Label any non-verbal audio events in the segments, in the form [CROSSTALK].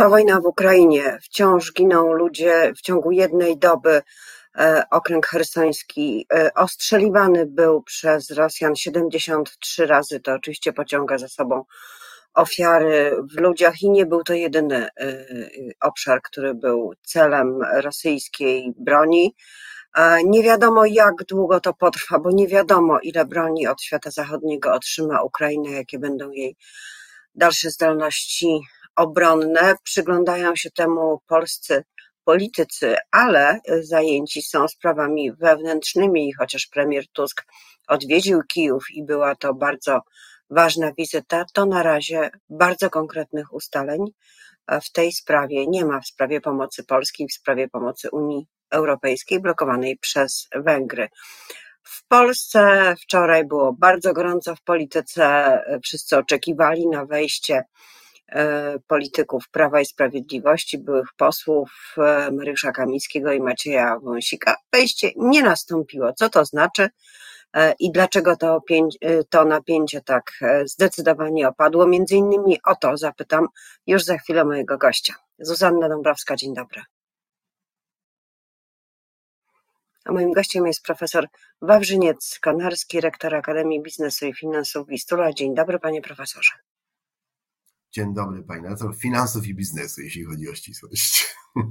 Trwa wojna w Ukrainie. Wciąż giną ludzie. W ciągu jednej doby e, okręg hersoński e, ostrzeliwany był przez Rosjan 73 razy. To oczywiście pociąga za sobą ofiary w ludziach i nie był to jedyny e, obszar, który był celem rosyjskiej broni. Nie wiadomo, jak długo to potrwa, bo nie wiadomo, ile broni od świata zachodniego otrzyma Ukraina, jakie będą jej dalsze zdolności obronne. Przyglądają się temu polscy politycy, ale zajęci są sprawami wewnętrznymi chociaż premier Tusk odwiedził Kijów i była to bardzo ważna wizyta, to na razie bardzo konkretnych ustaleń w tej sprawie nie ma w sprawie pomocy Polski, w sprawie pomocy Unii Europejskiej blokowanej przez Węgry. W Polsce wczoraj było bardzo gorąco w polityce. Wszyscy oczekiwali na wejście e, polityków Prawa i Sprawiedliwości, byłych posłów e, Mariusza Kamińskiego i Macieja Wąsika. Wejście nie nastąpiło. Co to znaczy e, i dlaczego to, to napięcie tak zdecydowanie opadło? Między innymi o to zapytam już za chwilę mojego gościa. Zuzanna Dąbrowska, dzień dobry. A moim gościem jest profesor Wawrzyniec Konarski, rektor Akademii Biznesu i Finansów Wistula. Dzień dobry, panie profesorze. Dzień dobry, pani rektor. Finansów i biznesu, jeśli chodzi o ścisłość. [LAUGHS]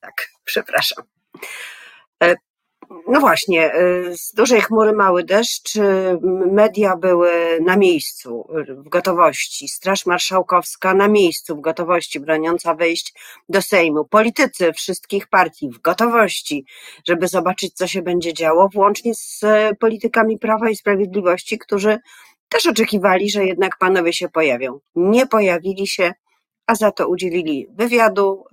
Tak, przepraszam. E, no właśnie, y, z dużej chmury mały deszcz, y, media były na miejscu, w gotowości, Straż Marszałkowska na miejscu, w gotowości, broniąca wejść do Sejmu, politycy wszystkich partii w gotowości, żeby zobaczyć, co się będzie działo, włącznie z politykami Prawa i Sprawiedliwości, którzy też oczekiwali, że jednak panowie się pojawią. Nie pojawili się, a za to udzielili wywiadu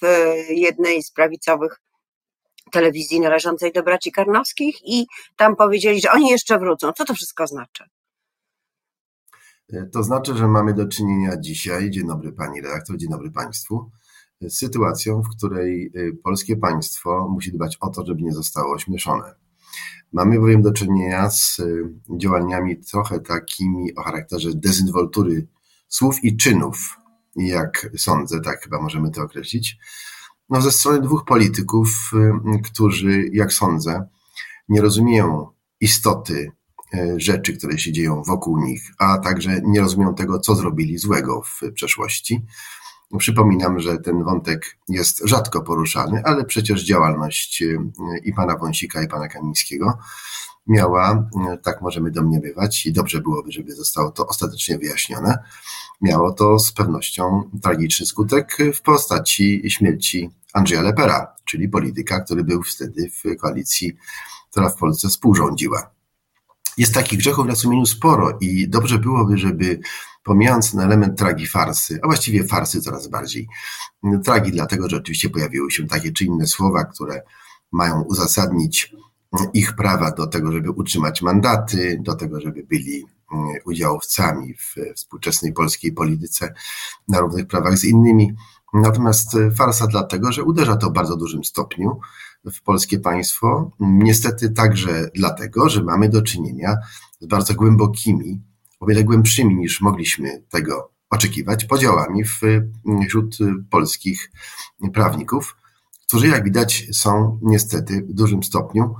w jednej z prawicowych telewizji należącej do braci Karnowskich i tam powiedzieli, że oni jeszcze wrócą. Co to wszystko znaczy? To znaczy, że mamy do czynienia dzisiaj, dzień dobry pani redaktor, dzień dobry państwu, z sytuacją, w której y, polskie państwo musi dbać o to, żeby nie zostało ośmieszone. Mamy bowiem do czynienia z y, działaniami trochę takimi o charakterze dezynwoltury słów i czynów, jak sądzę, tak chyba możemy to określić, no, ze strony dwóch polityków, y, którzy, jak sądzę, nie rozumieją istoty y, rzeczy, które się dzieją wokół nich, a także nie rozumieją tego, co zrobili złego w przeszłości. Przypominam, że ten wątek jest rzadko poruszany, ale przecież działalność y, i pana Wąsika, i pana Kamińskiego miała, tak możemy domniemywać, i dobrze byłoby, żeby zostało to ostatecznie wyjaśnione, miało to z pewnością tragiczny skutek w postaci śmierci Andrzeja Lepera, czyli polityka, który był wtedy w koalicji, która w Polsce współrządziła. Jest takich grzechów na sumieniu sporo i dobrze byłoby, żeby pomijając ten element tragi farsy, a właściwie farsy coraz bardziej, tragi dlatego, że oczywiście pojawiły się takie czy inne słowa, które mają uzasadnić ich prawa do tego, żeby utrzymać mandaty, do tego, żeby byli mm, udziałowcami w współczesnej polskiej polityce na równych prawach z innymi. Natomiast farsa dlatego, że uderza to w bardzo dużym stopniu w polskie państwo. Niestety także dlatego, że mamy do czynienia z bardzo głębokimi, o wiele głębszymi niż mogliśmy tego oczekiwać, podziałami wśród polskich prawników, którzy jak widać są niestety w dużym stopniu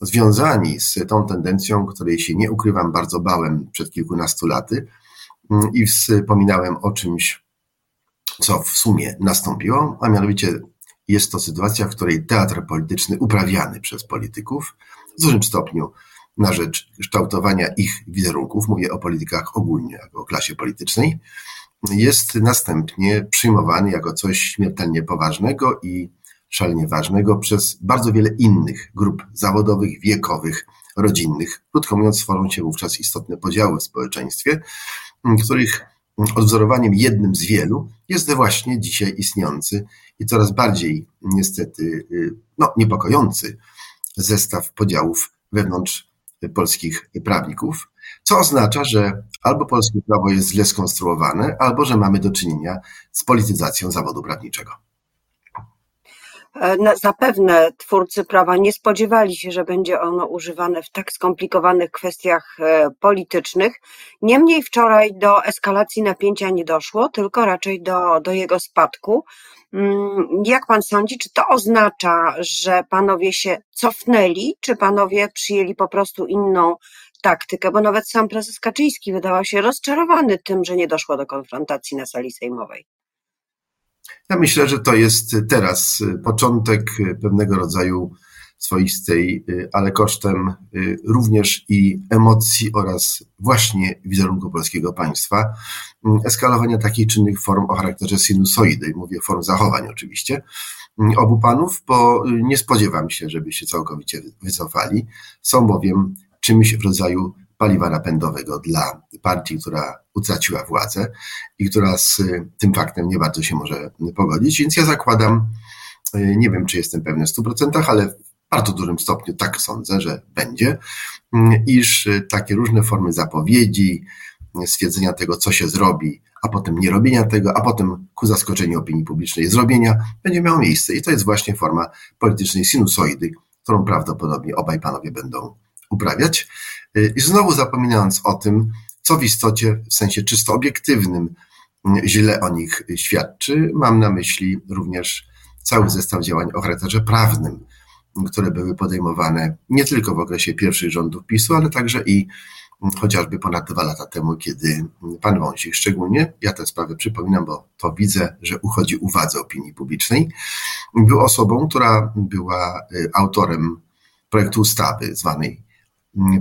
związani z tą tendencją, której się nie ukrywam, bardzo bałem przed kilkunastu laty mm, i wspominałem o czymś, co w sumie nastąpiło, a mianowicie jest to sytuacja, w której teatr polityczny uprawiany przez polityków w dużym stopniu na rzecz kształtowania ich wizerunków, mówię o politykach ogólnie, o klasie politycznej, jest następnie przyjmowany jako coś śmiertelnie poważnego i szalenie ważnego przez bardzo wiele innych grup zawodowych, wiekowych, rodzinnych. Krótko mówiąc, tworzą się wówczas istotne podziały w społeczeństwie, których odwzorowaniem jednym z wielu jest właśnie dzisiaj istniejący i coraz bardziej niestety no, niepokojący zestaw podziałów wewnątrz polskich prawników, co oznacza, że albo polskie prawo jest źle skonstruowane, albo że mamy do czynienia z polityzacją zawodu prawniczego. E, zapewne twórcy prawa nie spodziewali się, że będzie ono używane w tak skomplikowanych kwestiach e, politycznych. Niemniej wczoraj do eskalacji napięcia nie doszło, tylko raczej do, do jego spadku. Mm, jak pan sądzi, czy to oznacza, że panowie się cofnęli, czy panowie przyjęli po prostu inną taktykę? Bo nawet sam prezes Kaczyński wydawał się rozczarowany tym, że nie doszło do konfrontacji na sali sejmowej. Ja myślę, że to jest teraz początek pewnego rodzaju swoistej, ale kosztem również i emocji oraz właśnie wizerunku polskiego państwa, eskalowania takich czynnych form o charakterze sinusoidy, mówię form zachowań oczywiście, obu panów, bo nie spodziewam się, żeby się całkowicie wycofali. Są bowiem czymś w rodzaju paliwa napędowego dla partii, która utraciła władzę i która z tym faktem nie bardzo się może pogodzić. Więc ja zakładam, nie wiem czy jestem pewny w 100%, ale w bardzo dużym stopniu tak sądzę, że będzie, iż takie różne formy zapowiedzi, stwierdzenia tego, co się zrobi, a potem nie robienia tego, a potem ku zaskoczeniu opinii publicznej zrobienia, będzie miało miejsce. I to jest właśnie forma politycznej sinusoidy, którą prawdopodobnie obaj panowie będą uprawiać. Y, I znowu zapominając o tym, co w istocie w sensie czysto obiektywnym y, źle o nich świadczy, mam na myśli również cały zestaw działań o charakterze prawnym, które były podejmowane nie tylko w okresie pierwszych rządów PiSu, ale także i y, chociażby ponad dwa lata temu, kiedy pan Wąsik szczególnie, ja tę sprawę przypominam, bo to widzę, że uchodzi uwadze opinii publicznej, był osobą, która była autorem projektu ustawy zwanej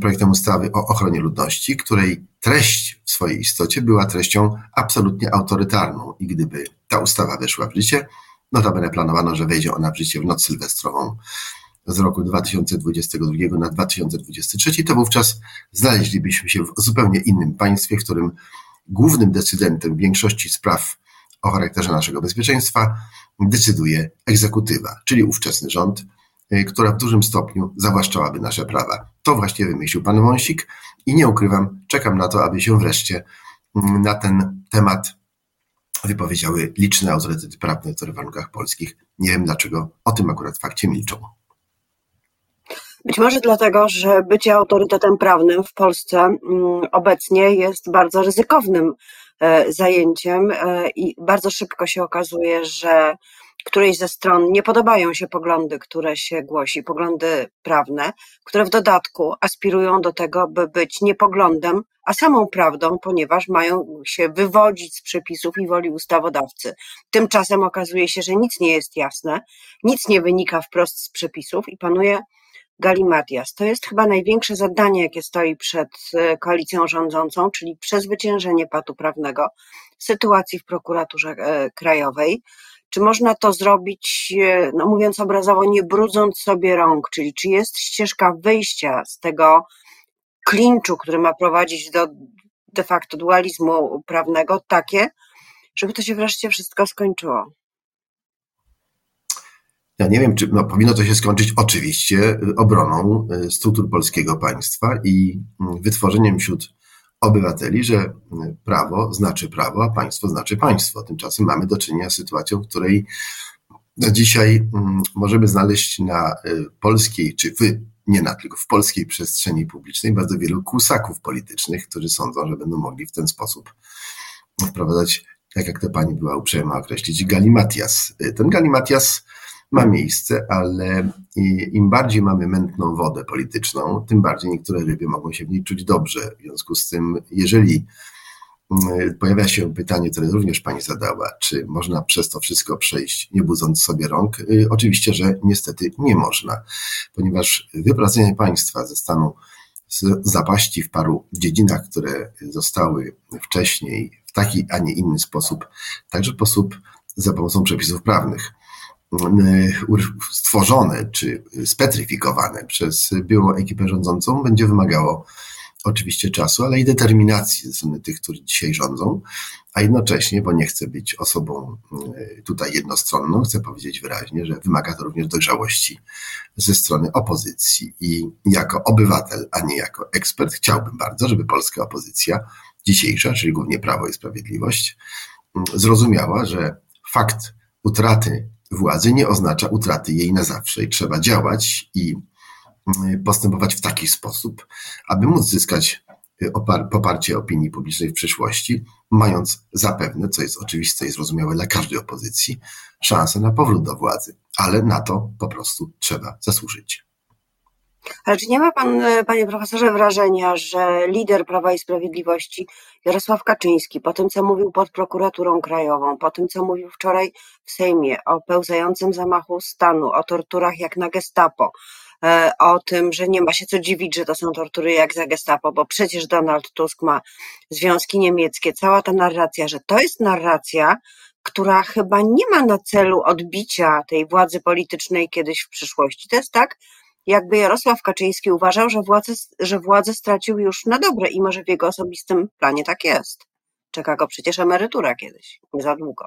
projektem ustawy o ochronie ludności, której treść w swojej istocie była treścią absolutnie autorytarną. I gdyby ta ustawa weszła w życie, notabene planowano, że wejdzie ona w życie w noc sylwestrową z roku 2022 na 2023, to wówczas znaleźlibyśmy się w zupełnie innym państwie, w którym głównym decydentem większości spraw o charakterze naszego bezpieczeństwa decyduje egzekutywa, czyli ówczesny rząd, która w dużym stopniu zawłaszczałaby nasze prawa. To właśnie wymyślił pan Wąsik i nie ukrywam, czekam na to, aby się wreszcie mm, na ten temat wypowiedziały liczne autorytety prawne, w warunkach polskich nie wiem dlaczego o tym akurat fakcie milczą. Być może dlatego, że bycie autorytetem prawnym w Polsce mm, obecnie jest bardzo ryzykownym e, zajęciem e, i bardzo szybko się okazuje, że którejś ze stron nie podobają się poglądy, które się głosi, poglądy prawne, które w dodatku aspirują do tego, by być nie poglądem, a samą prawdą, ponieważ mają się wywodzić z przepisów i woli ustawodawcy. Tymczasem okazuje się, że nic nie jest jasne, nic nie wynika wprost z przepisów i panuje galimatias. To jest chyba największe zadanie, jakie stoi przed e, koalicją rządzącą, czyli przezwyciężenie patu prawnego sytuacji w prokuraturze e, krajowej. Czy można to zrobić, e, no mówiąc obrazowo, nie brudząc sobie rąk, czyli czy jest ścieżka wyjścia z tego klinczu, który ma prowadzić do de facto dualizmu prawnego, takie, żeby to się wreszcie wszystko skończyło? Ja nie wiem, czy no, powinno to się skończyć oczywiście obroną e, struktur polskiego państwa i mm, wytworzeniem wśród obywateli, że prawo znaczy prawo, a państwo znaczy państwo. Tymczasem mamy do czynienia z sytuacją, w której dzisiaj mm, możemy znaleźć na y, polskiej, czy wy, nie na tylko w polskiej przestrzeni publicznej bardzo wielu kłusaków politycznych, którzy sądzą, że będą mogli w ten sposób wprowadzać, tak jak to pani była uprzejma określić, galimatias. Y, ten galimatias ma miejsce, ale im bardziej mamy mętną wodę polityczną, tym bardziej niektóre ryby mogą się w niej czuć dobrze. W związku z tym, jeżeli mm, pojawia się pytanie, które również Pani zadała, czy można przez to wszystko przejść, nie budząc sobie rąk? Y, oczywiście, że niestety nie można, ponieważ wyprowadzenie państwa ze stanu zapaści w paru dziedzinach, które zostały wcześniej w taki, a nie inny sposób, także sposób za pomocą przepisów prawnych, E, stworzone czy spetryfikowane przez byłą ekipę rządzącą będzie wymagało oczywiście czasu, ale i determinacji ze strony tych, którzy dzisiaj rządzą, a jednocześnie, bo nie chcę być osobą e, tutaj jednostronną, chcę powiedzieć wyraźnie, że wymaga to również dojrzałości ze strony opozycji i jako obywatel, a nie jako ekspert chciałbym bardzo, żeby polska opozycja dzisiejsza, czyli głównie Prawo i Sprawiedliwość, zrozumiała, że fakt utraty władzy nie oznacza utraty jej na zawsze i trzeba działać i mm, postępować w taki sposób, aby móc zyskać y, poparcie opinii publicznej w przyszłości, mając zapewne, co jest oczywiste i zrozumiałe dla każdej opozycji, szansę na powrót do władzy. Ale na to po prostu trzeba zasłużyć. Ale czy nie ma pan, e, panie profesorze, wrażenia, że lider Prawa i Sprawiedliwości, Jarosław Kaczyński, po tym, co mówił pod prokuraturą krajową, po tym, co mówił wczoraj w Sejmie o pełzającym zamachu stanu, o torturach jak na gestapo, e, o tym, że nie ma się co dziwić, że to są tortury jak za gestapo, bo przecież Donald Tusk ma związki niemieckie, cała ta narracja, że to jest narracja, która chyba nie ma na celu odbicia tej władzy politycznej kiedyś w przyszłości. To jest tak, jakby Jarosław Kaczyński uważał, że władzę, że władzę stracił już na dobre i może w jego osobistym planie tak jest. Czeka go przecież emerytura kiedyś, nie za długo.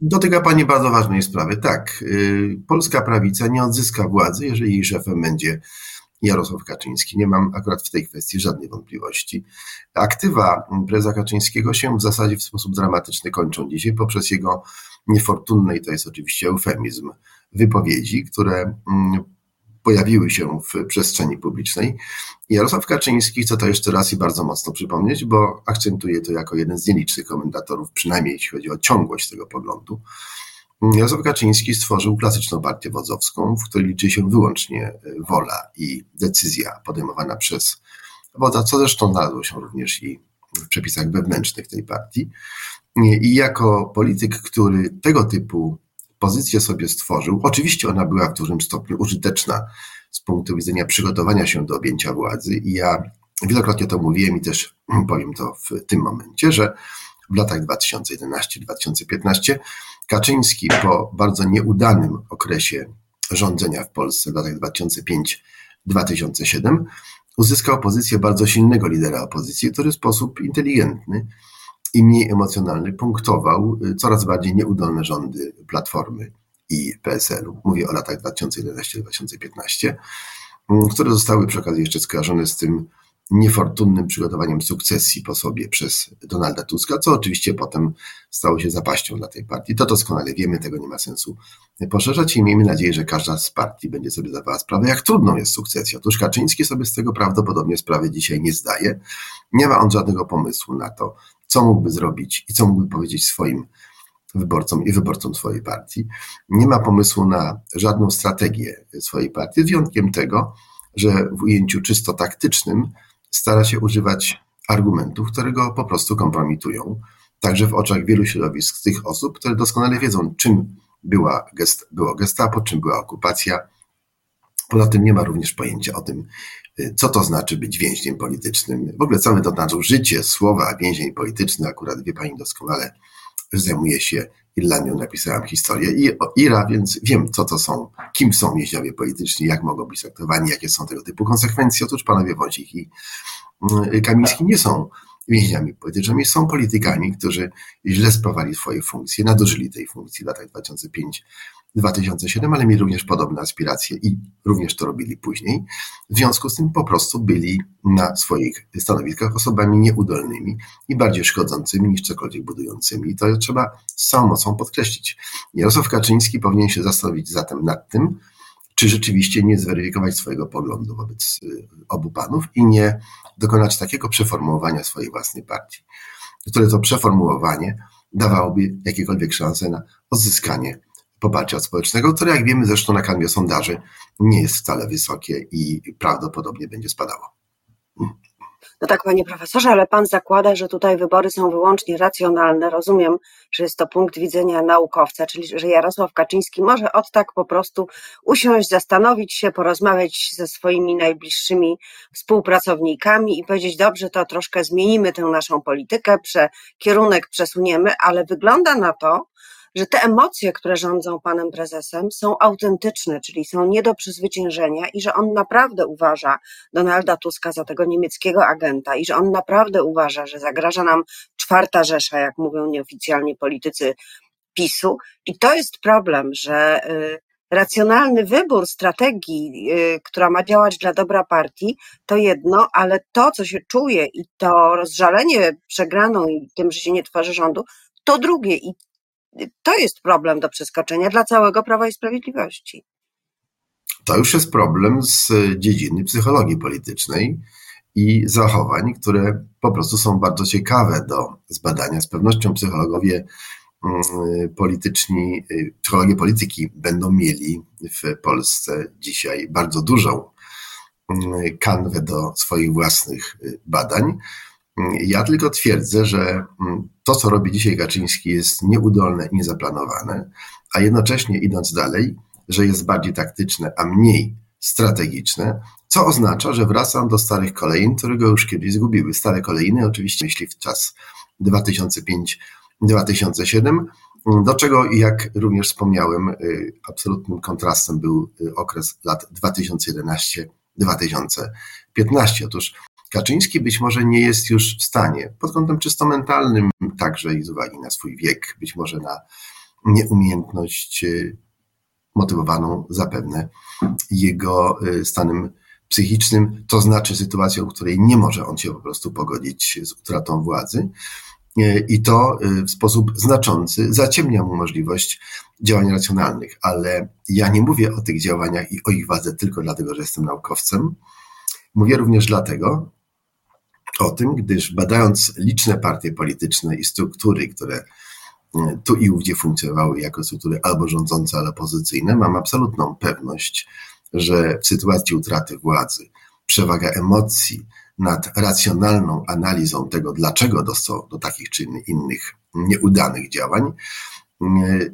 Dotyka Pani bardzo ważnej sprawy. Tak, y, polska prawica nie odzyska władzy, jeżeli jej szefem będzie Jarosław Kaczyński. Nie mam akurat w tej kwestii żadnej wątpliwości. Aktywa prezesa Kaczyńskiego się w zasadzie w sposób dramatyczny kończą dzisiaj poprzez jego niefortunne, i to jest oczywiście eufemizm, wypowiedzi, które mm, pojawiły się w przestrzeni publicznej. Jarosław Kaczyński chce to jeszcze raz i bardzo mocno przypomnieć, bo akcentuje to jako jeden z nielicznych komentatorów, przynajmniej jeśli chodzi o ciągłość tego poglądu. Jarosław Kaczyński stworzył klasyczną partię wodzowską, w której liczy się wyłącznie wola i decyzja podejmowana przez wodza, co zresztą znalazło się również i w przepisach wewnętrznych tej partii. I jako polityk, który tego typu pozycję sobie stworzył. Oczywiście ona była w dużym stopniu użyteczna z punktu widzenia przygotowania się do objęcia władzy i ja wielokrotnie to mówiłem i też [CLEARS THROAT] powiem to w tym momencie, że w latach 2011-2015 Kaczyński po bardzo nieudanym okresie rządzenia w Polsce w latach 2005-2007 uzyskał pozycję bardzo silnego lidera opozycji, który w sposób inteligentny i mniej emocjonalny punktował y, coraz bardziej nieudolne rządy Platformy i PSL-u. Mówię o latach 2011-2015, mm, które zostały przy okazji jeszcze skojarzone z tym niefortunnym przygotowaniem sukcesji po sobie przez Donalda Tuska, co oczywiście potem stało się zapaścią dla tej partii. To doskonale wiemy, tego nie ma sensu poszerzać i miejmy nadzieję, że każda z partii będzie sobie zdawała sprawę, jak trudną jest sukcesja. Otóż Kaczyński sobie z tego prawdopodobnie sprawy dzisiaj nie zdaje. Nie ma on żadnego pomysłu na to, co mógłby zrobić i co mógłby powiedzieć swoim wyborcom i wyborcom swojej partii. Nie ma pomysłu na żadną strategię swojej partii, z wyjątkiem tego, że w ujęciu czysto taktycznym stara się używać argumentów, które go po prostu kompromitują. Także w oczach wielu środowisk tych osób, które doskonale wiedzą, czym była gest, było gestapo, czym była okupacja. Poza tym nie ma również pojęcia o tym, Y, co to znaczy być więźniem politycznym. W ogóle całe to życie, słowa więzień polityczny, akurat wie Pani doskonale, że zajmuję się Irlandią, napisałam historię i o Ira, więc wiem, co to są, kim są więźniowie polityczni, jak mogą być traktowani, jakie są tego typu konsekwencje. Otóż panowie Wąsik i y, Kamiński nie są więźniami politycznymi, są politykami, którzy źle sprawali swoje funkcje, nadużyli tej funkcji w latach 2005 2007, ale mieli również podobne aspiracje i również to robili później. W związku z tym po prostu byli na swoich stanowiskach osobami nieudolnymi i bardziej szkodzącymi niż cokolwiek budującymi. To trzeba z całą mocą podkreślić. Jarosław Kaczyński powinien się zastanowić zatem nad tym, czy rzeczywiście nie zweryfikować swojego poglądu wobec y, obu panów i nie dokonać takiego przeformułowania swojej własnej partii, które to przeformułowanie dawałoby jakiekolwiek szanse na odzyskanie poparcia społecznego, które jak wiemy zresztą na kanwie sondaży nie jest wcale wysokie i prawdopodobnie będzie spadało. No tak, panie profesorze, ale pan zakłada, że tutaj wybory są wyłącznie racjonalne. Rozumiem, że jest to punkt widzenia naukowca, czyli że Jarosław Kaczyński może od tak po prostu usiąść, zastanowić się, porozmawiać ze swoimi najbliższymi współpracownikami i powiedzieć: Dobrze, to troszkę zmienimy tę naszą politykę, prze, kierunek przesuniemy, ale wygląda na to, że te emocje, które rządzą panem prezesem, są autentyczne, czyli są nie do przezwyciężenia i że on naprawdę uważa Donalda Tuska za tego niemieckiego agenta i że on naprawdę uważa, że zagraża nam czwarta Rzesza, jak mówią nieoficjalnie politycy PiSu. I to jest problem, że y, racjonalny wybór strategii, y, która ma działać dla dobra partii, to jedno, ale to, co się czuje i to rozżalenie przegraną i tym, że się nie tworzy rządu, to drugie. I to jest problem do przeskoczenia dla całego Prawa i Sprawiedliwości. To już jest problem z dziedziny psychologii politycznej i zachowań, które po prostu są bardzo ciekawe do zbadania. Z pewnością psychologowie mm, polityczni, y, psychologie polityki będą mieli w Polsce dzisiaj bardzo dużą mm, kanwę do swoich własnych y, badań. Ja tylko twierdzę, że mm, to, co robi dzisiaj Kaczyński, jest nieudolne i niezaplanowane, a jednocześnie idąc dalej, że jest bardziej taktyczne, a mniej strategiczne, co oznacza, że wracam do starych kolejn, które go już kiedyś zgubiły. Stare kolejny, oczywiście, myśli w czas 2005-2007, do czego, jak również wspomniałem, y, absolutnym kontrastem był y, okres lat 2011-2015. Otóż Kaczyński być może nie jest już w stanie, pod kątem czysto mentalnym, także i z uwagi na swój wiek, być może na nieumiejętność y, motywowaną zapewne jego y, stanem psychicznym, to znaczy sytuacją, w której nie może on się po prostu pogodzić z utratą władzy. Y, I to w sposób znaczący zaciemnia mu możliwość działań racjonalnych. Ale ja nie mówię o tych działaniach i o ich wadze tylko dlatego, że jestem naukowcem. Mówię również dlatego, o tym, gdyż badając liczne partie polityczne i struktury, które e, tu i ówdzie funkcjonowały jako struktury albo rządzące, albo opozycyjne, mam absolutną pewność, że w sytuacji utraty władzy przewaga emocji nad racjonalną analizą tego, dlaczego dostał do takich czy innych nieudanych działań, e,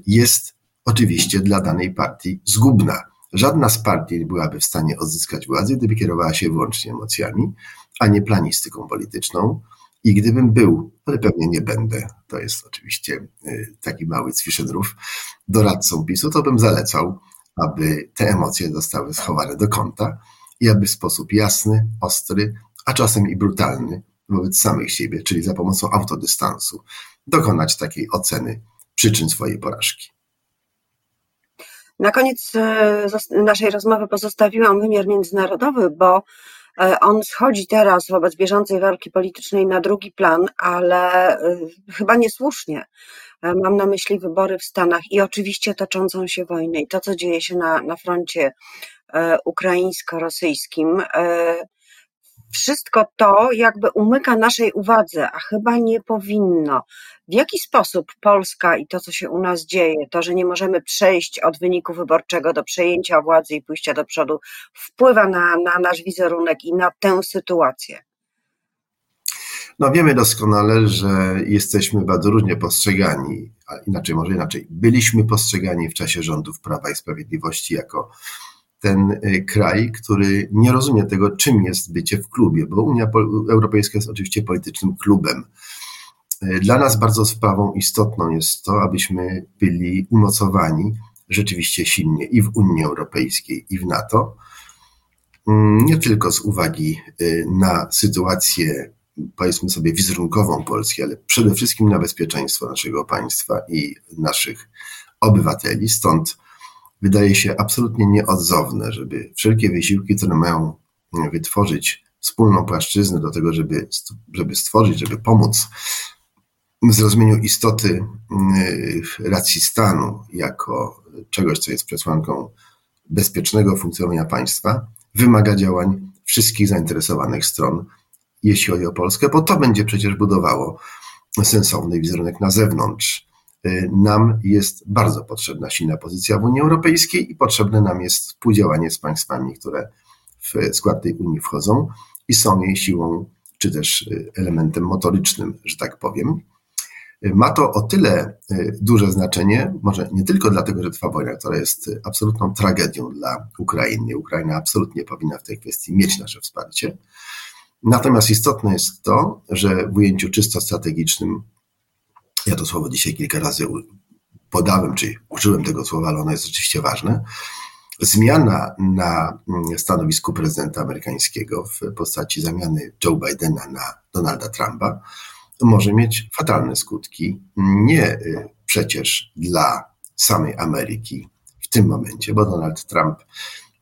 jest oczywiście dla danej partii zgubna. Żadna z partii nie byłaby w stanie odzyskać władzy, gdyby kierowała się wyłącznie emocjami, a nie planistyką polityczną. I gdybym był, ale pewnie nie będę, to jest oczywiście y, taki mały Cwiszynrów, doradcą PiSu, to bym zalecał, aby te emocje zostały schowane do kąta i aby w sposób jasny, ostry, a czasem i brutalny wobec samych siebie, czyli za pomocą autodystansu, dokonać takiej oceny przyczyn swojej porażki. Na koniec y, naszej rozmowy pozostawiłam wymiar międzynarodowy, bo E, on schodzi teraz wobec bieżącej walki politycznej na drugi plan, ale e, chyba niesłusznie. E, mam na myśli wybory w Stanach i oczywiście toczącą się wojnę i to, co dzieje się na, na froncie ukraińsko-rosyjskim wszystko to jakby umyka naszej uwadze, a chyba nie powinno. W jaki sposób Polska i to, co się u nas dzieje, to, że nie możemy przejść od wyniku wyborczego do przejęcia władzy i pójścia do przodu, wpływa na, na nasz wizerunek i na tę sytuację? No wiemy doskonale, że jesteśmy bardzo różnie postrzegani, a inaczej, może inaczej, byliśmy postrzegani w czasie rządów Prawa i Sprawiedliwości jako ten y, kraj, który nie rozumie tego, czym jest bycie w klubie, bo Unia Europejska jest oczywiście politycznym klubem. Y, dla nas bardzo sprawą istotną jest to, abyśmy byli umocowani rzeczywiście silnie i w Unii Europejskiej, i w NATO. Mm, nie tylko z uwagi y, na sytuację, powiedzmy sobie, wizerunkową Polski, ale przede wszystkim na bezpieczeństwo naszego państwa i naszych obywateli. Stąd wydaje się absolutnie nieodzowne, żeby wszelkie wysiłki, które mają wytworzyć wspólną płaszczyznę do tego, żeby, żeby stworzyć, żeby pomóc w zrozumieniu istoty y, racji stanu jako czegoś, co jest przesłanką bezpiecznego funkcjonowania państwa, wymaga działań wszystkich zainteresowanych stron, jeśli chodzi o Polskę, bo to będzie przecież budowało sensowny wizerunek na zewnątrz nam jest bardzo potrzebna silna pozycja w Unii Europejskiej i potrzebne nam jest współdziałanie z państwami, które w skład tej Unii wchodzą i są jej siłą, czy też y, elementem motorycznym, że tak powiem. Y, ma to o tyle duże znaczenie, może nie tylko dlatego, że trwa wojna, która jest absolutną tragedią dla Ukrainy. Ukraina absolutnie powinna w tej kwestii mieć nasze wsparcie. Natomiast istotne jest to, że w ujęciu czysto strategicznym ja to słowo dzisiaj kilka razy podałem, czy użyłem tego słowa, ale ono jest rzeczywiście ważne. Zmiana na mm, stanowisku prezydenta amerykańskiego w postaci zamiany Joe Bidena na Donalda Trumpa może mieć fatalne skutki. Nie y, przecież dla samej Ameryki w tym momencie, bo Donald Trump,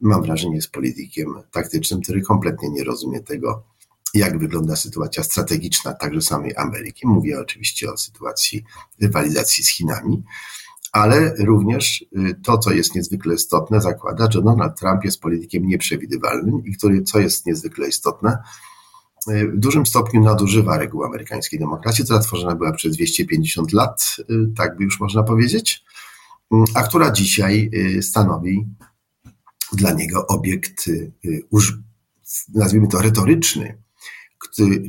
mam wrażenie, jest politykiem taktycznym, który kompletnie nie rozumie tego, jak wygląda sytuacja strategiczna także samej Ameryki. Mówię oczywiście o sytuacji rywalizacji z Chinami, ale również y, to, co jest niezwykle istotne, zakłada, że Donald Trump jest politykiem nieprzewidywalnym i który, co jest niezwykle istotne, y, w dużym stopniu nadużywa reguł amerykańskiej demokracji, która tworzona była przez 250 lat, y, tak by już można powiedzieć, a która dzisiaj stanowi dla niego obiekt, nazwijmy to retoryczny,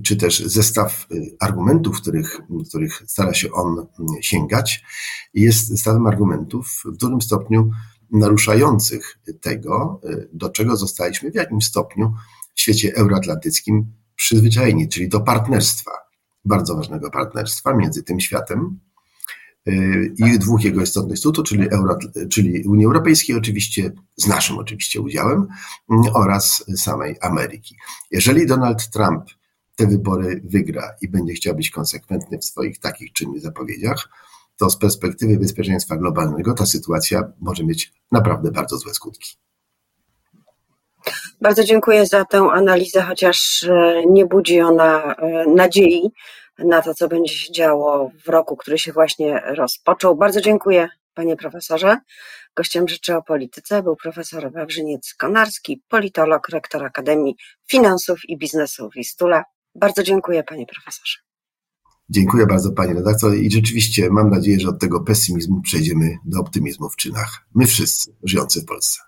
czy też zestaw y, argumentów, których, których stara się on mm, sięgać, jest zestawem argumentów w dużym stopniu naruszających tego, y, do czego zostaliśmy w jakimś stopniu w świecie euroatlantyckim przyzwyczajeni, czyli do partnerstwa, bardzo ważnego partnerstwa między tym światem i dwóch jego istotnych instytutów, czyli, Euro, czyli Unii Europejskiej oczywiście, z naszym oczywiście udziałem oraz samej Ameryki. Jeżeli Donald Trump te wybory wygra i będzie chciał być konsekwentny w swoich takich czynnych zapowiedziach, to z perspektywy bezpieczeństwa globalnego ta sytuacja może mieć naprawdę bardzo złe skutki. Bardzo dziękuję za tę analizę, chociaż e, nie budzi ona e, nadziei na to, co będzie się działo w roku, który się właśnie rozpoczął. Bardzo dziękuję, panie profesorze. Gościem Rzeczy o Polityce był profesor Wawrzyniec-Konarski, politolog, rektor Akademii Finansów i Biznesu w Wistule. Bardzo dziękuję, panie profesorze. Dziękuję bardzo, panie redaktor. I rzeczywiście mam nadzieję, że od tego pesymizmu przejdziemy do optymizmu w czynach. My wszyscy żyjący w Polsce.